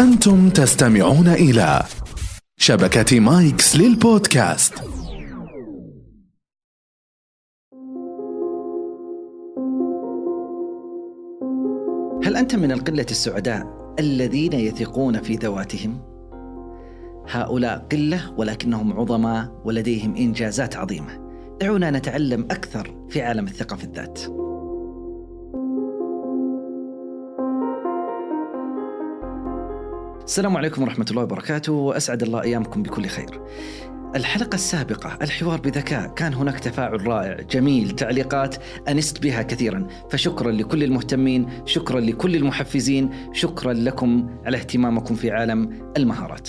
أنتم تستمعون إلى شبكة مايكس للبودكاست هل أنت من القلة السعداء الذين يثقون في ذواتهم؟ هؤلاء قلة ولكنهم عظماء ولديهم إنجازات عظيمة. دعونا نتعلم أكثر في عالم الثقة في الذات. السلام عليكم ورحمة الله وبركاته وأسعد الله أيامكم بكل خير. الحلقة السابقة الحوار بذكاء كان هناك تفاعل رائع جميل تعليقات أنست بها كثيرا. فشكرا لكل المهتمين شكرا لكل المحفزين شكرا لكم على اهتمامكم في عالم المهارات.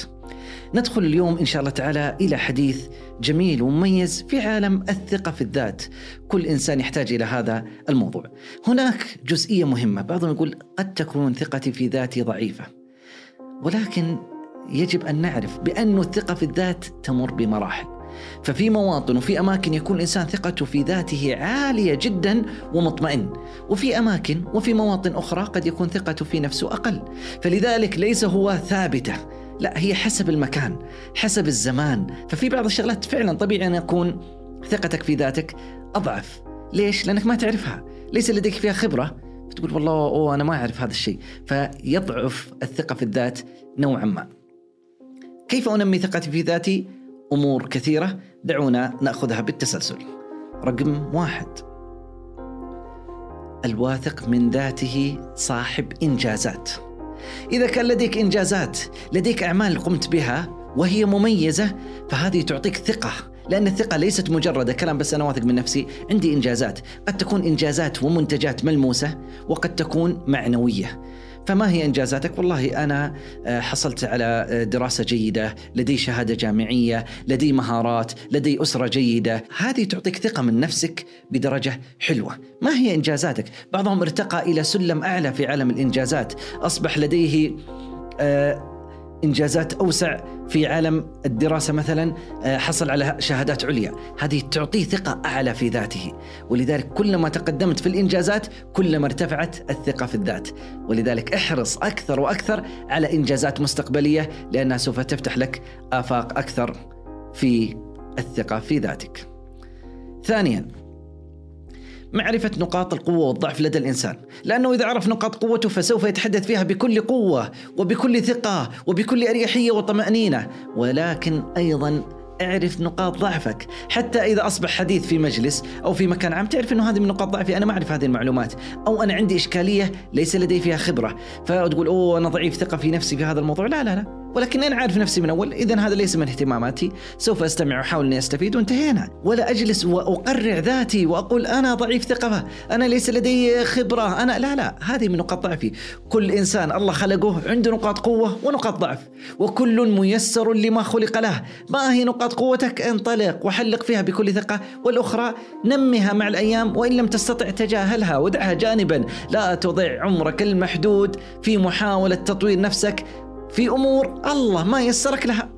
ندخل اليوم إن شاء الله تعالى إلى حديث جميل ومميز في عالم الثقة في الذات. كل إنسان يحتاج إلى هذا الموضوع. هناك جزئية مهمة بعضهم يقول قد تكون ثقتي في ذاتي ضعيفة. ولكن يجب أن نعرف بأن الثقة في الذات تمر بمراحل. ففي مواطن وفي أماكن يكون الإنسان ثقته في ذاته عالية جدا ومطمئن، وفي أماكن وفي مواطن أخرى قد يكون ثقته في نفسه أقل، فلذلك ليس هو ثابتة، لا هي حسب المكان، حسب الزمان، ففي بعض الشغلات فعلا طبيعي أن يكون ثقتك في ذاتك أضعف، ليش؟ لأنك ما تعرفها، ليس لديك فيها خبرة، فتقول والله أوه أنا ما أعرف هذا الشيء، فيضعف الثقة في الذات نوعا ما. كيف أنمي ثقتي في ذاتي؟ أمور كثيرة دعونا نأخذها بالتسلسل. رقم واحد الواثق من ذاته صاحب إنجازات. إذا كان لديك إنجازات، لديك أعمال قمت بها وهي مميزة فهذه تعطيك ثقة لأن الثقة ليست مجرد كلام بس أنا واثق من نفسي عندي إنجازات قد تكون إنجازات ومنتجات ملموسة وقد تكون معنوية فما هي إنجازاتك؟ والله أنا آه، حصلت على آه، دراسة جيدة، لدي شهادة جامعية، لدي مهارات، لدي أسرة جيدة، هذه تعطيك ثقة من نفسك بدرجة حلوة. ما هي إنجازاتك؟ بعضهم ارتقى إلى سلم أعلى في عالم الإنجازات، أصبح لديه آه إنجازات أوسع في عالم الدراسة مثلا آه، حصل على شهادات عليا، هذه تعطيه ثقة أعلى في ذاته، ولذلك كلما تقدمت في الإنجازات كلما ارتفعت الثقة في الذات، ولذلك احرص أكثر وأكثر على إنجازات مستقبلية لأنها سوف تفتح لك آفاق أكثر في الثقة في ذاتك. ثانيا معرفة نقاط القوة والضعف لدى الإنسان. لأنه إذا عرف نقاط قوته فسوف يتحدث فيها بكل قوة وبكل ثقة وبكل أريحية وطمأنينة. ولكن أيضا اعرف نقاط ضعفك. حتى إذا أصبح حديث في مجلس أو في مكان عام تعرف إنه هذه من نقاط ضعفي. أنا ما أعرف هذه المعلومات. أو أنا عندي إشكالية ليس لدي فيها خبرة. فتقول أوه أنا ضعيف ثقة في نفسي في هذا الموضوع. لا لا لا. ولكن أنا عارف نفسي من أول اذا هذا ليس من اهتماماتي. سوف أستمع واحاول إني أستفيد. وانتهينا. ولا أجلس واقرع ذاتي وأقول أنا ضعيف ثقة. أنا ليس لدي خبرة. أنا لا لا هذه من نقاط ضعفي. كل إنسان الله خلقه عنده نقاط قوة ونقاط ضعف. وكل ميسر لما خلق له. ما هي نقاط قوتك؟ انطلق وحلق فيها بكل ثقة. والأخرى نمها مع الأيام وإن لم تستطع تجاهلها. ودعها جانبا. لا تضيع عمرك المحدود في محاولة تطوير نفسك. في أمور الله ما يسرك لها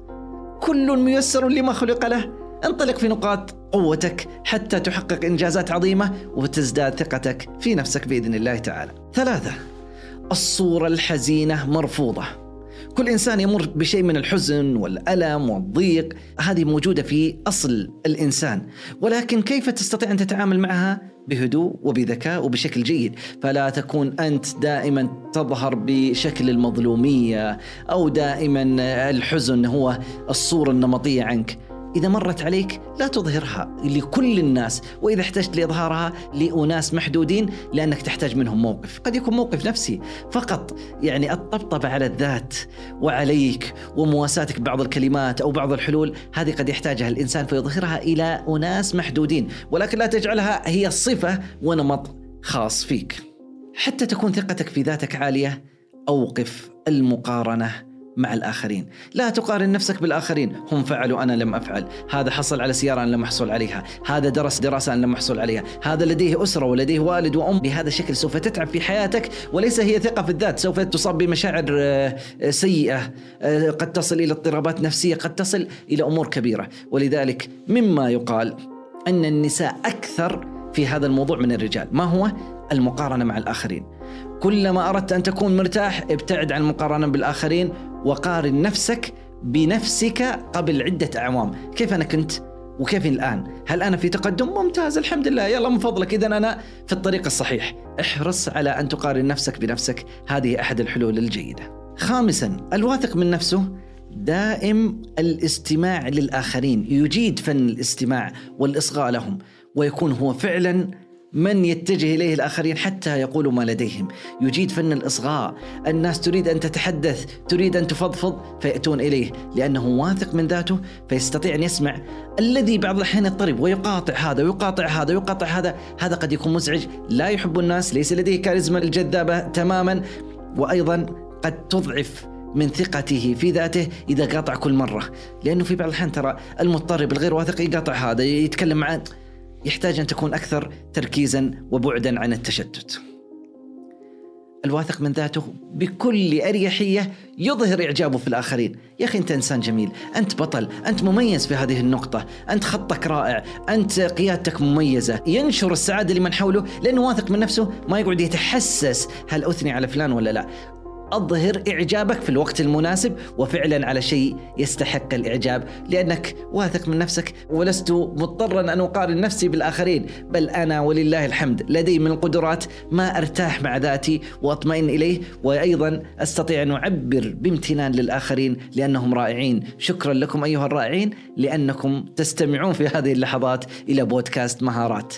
كل ميسر لما خلق له انطلق في نقاط قوتك حتى تحقق إنجازات عظيمة وتزداد ثقتك في نفسك بإذن الله تعالى. ثلاثة الصورة الحزينة مرفوضة. كل إنسان يمر بشيء من الحزن والألم والضيق، هذه موجودة في أصل الإنسان، ولكن كيف تستطيع أن تتعامل معها؟ بهدوء وبذكاء وبشكل جيد. فلا تكون أنت دائما تظهر بشكل المظلومية أو دائما الحزن هو الصورة النمطية عنك. إذا مرت عليك لا تظهرها لكل الناس وإذا احتجت لإظهارها لأناس محدودين لأنك تحتاج منهم موقف. قد يكون موقف نفسي فقط يعني الطبطبة على الذات وعليك ومواساتك بعض الكلمات أو بعض الحلول هذه قد يحتاجها الإنسان فيظهرها إلى أناس محدودين ولكن لا تجعلها هي صفة ونمط خاص فيك. حتى تكون ثقتك في ذاتك عالية أوقف المقارنة. مع الآخرين. لا تقارن نفسك بالآخرين. هم فعلوا أنا لم أفعل. هذا حصل على سيارة أنا لم أحصل عليها. هذا درس دراسة أنا لم أحصل عليها. هذا لديه أسرة ولديه والد وأم. بهذا الشكل سوف تتعب في حياتك. وليس هي ثقة في الذات. سوف تصاب بمشاعر آه، سيئة آه، قد تصل إلى اضطرابات نفسية قد تصل إلى أمور كبيرة. ولذلك مما يقال أن النساء أكثر في هذا الموضوع من الرجال. ما هو؟ المقارنة مع الآخرين. كلما أردت أن تكون مرتاح ابتعد عن المقارنه بالآخرين وقارن نفسك بنفسك قبل عدة أعوام، كيف أنا كنت؟ وكيف الآن؟ هل أنا في تقدم؟ ممتاز الحمد لله يلا من فضلك اذا أنا في الطريق الصحيح، احرص على أن تقارن نفسك بنفسك، هذه أحد الحلول الجيدة. خامسا الواثق من نفسه دائم الاستماع للآخرين، يجيد فن الاستماع والإصغاء لهم، ويكون هو فعلا من يتجه إليه الآخرين حتى يقولوا ما لديهم، يجيد فن الإصغاء، الناس تريد أن تتحدث، تريد أن تفضفض فيأتون إليه، لأنه واثق من ذاته فيستطيع أن يسمع. الذي بعض الأحيان يضطرب ويقاطع هذا ويقاطع هذا ويقاطع هذا، هذا قد يكون مزعج، لا يحب الناس، ليس لديه كاريزما الجذابة تماما، وأيضا قد تضعف من ثقته في ذاته إذا قاطع كل مرة، لأنه في بعض الأحيان ترى المضطرب الغير واثق يقاطع هذا يتكلم معه يحتاج أن تكون أكثر تركيزا وبعدا عن التشتت. الواثق من ذاته بكل أريحية يظهر إعجابه في الآخرين، يا أخي أنت إنسان جميل، أنت بطل، أنت مميز في هذه النقطة، أنت خطك رائع، أنت قيادتك مميزة، ينشر السعادة لمن حوله لأنه واثق من نفسه ما يقعد يتحسس هل أثني على فلان ولا لا، أظهر إعجابك في الوقت المناسب وفعلا على شيء يستحق الإعجاب لأنك واثق من نفسك ولست مضطرا أن أقارن نفسي بالآخرين بل أنا ولله الحمد لدي من القدرات ما أرتاح مع ذاتي وأطمئن إليه وأيضا أستطيع أن أعبر بامتنان للآخرين لأنهم رائعين شكرا لكم أيها الرائعين لأنكم تستمعون في هذه اللحظات إلى بودكاست مهارات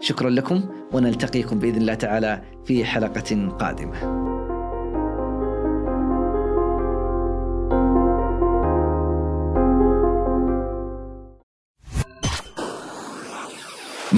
شكرا لكم ونلتقيكم بإذن الله تعالى في حلقة قادمة.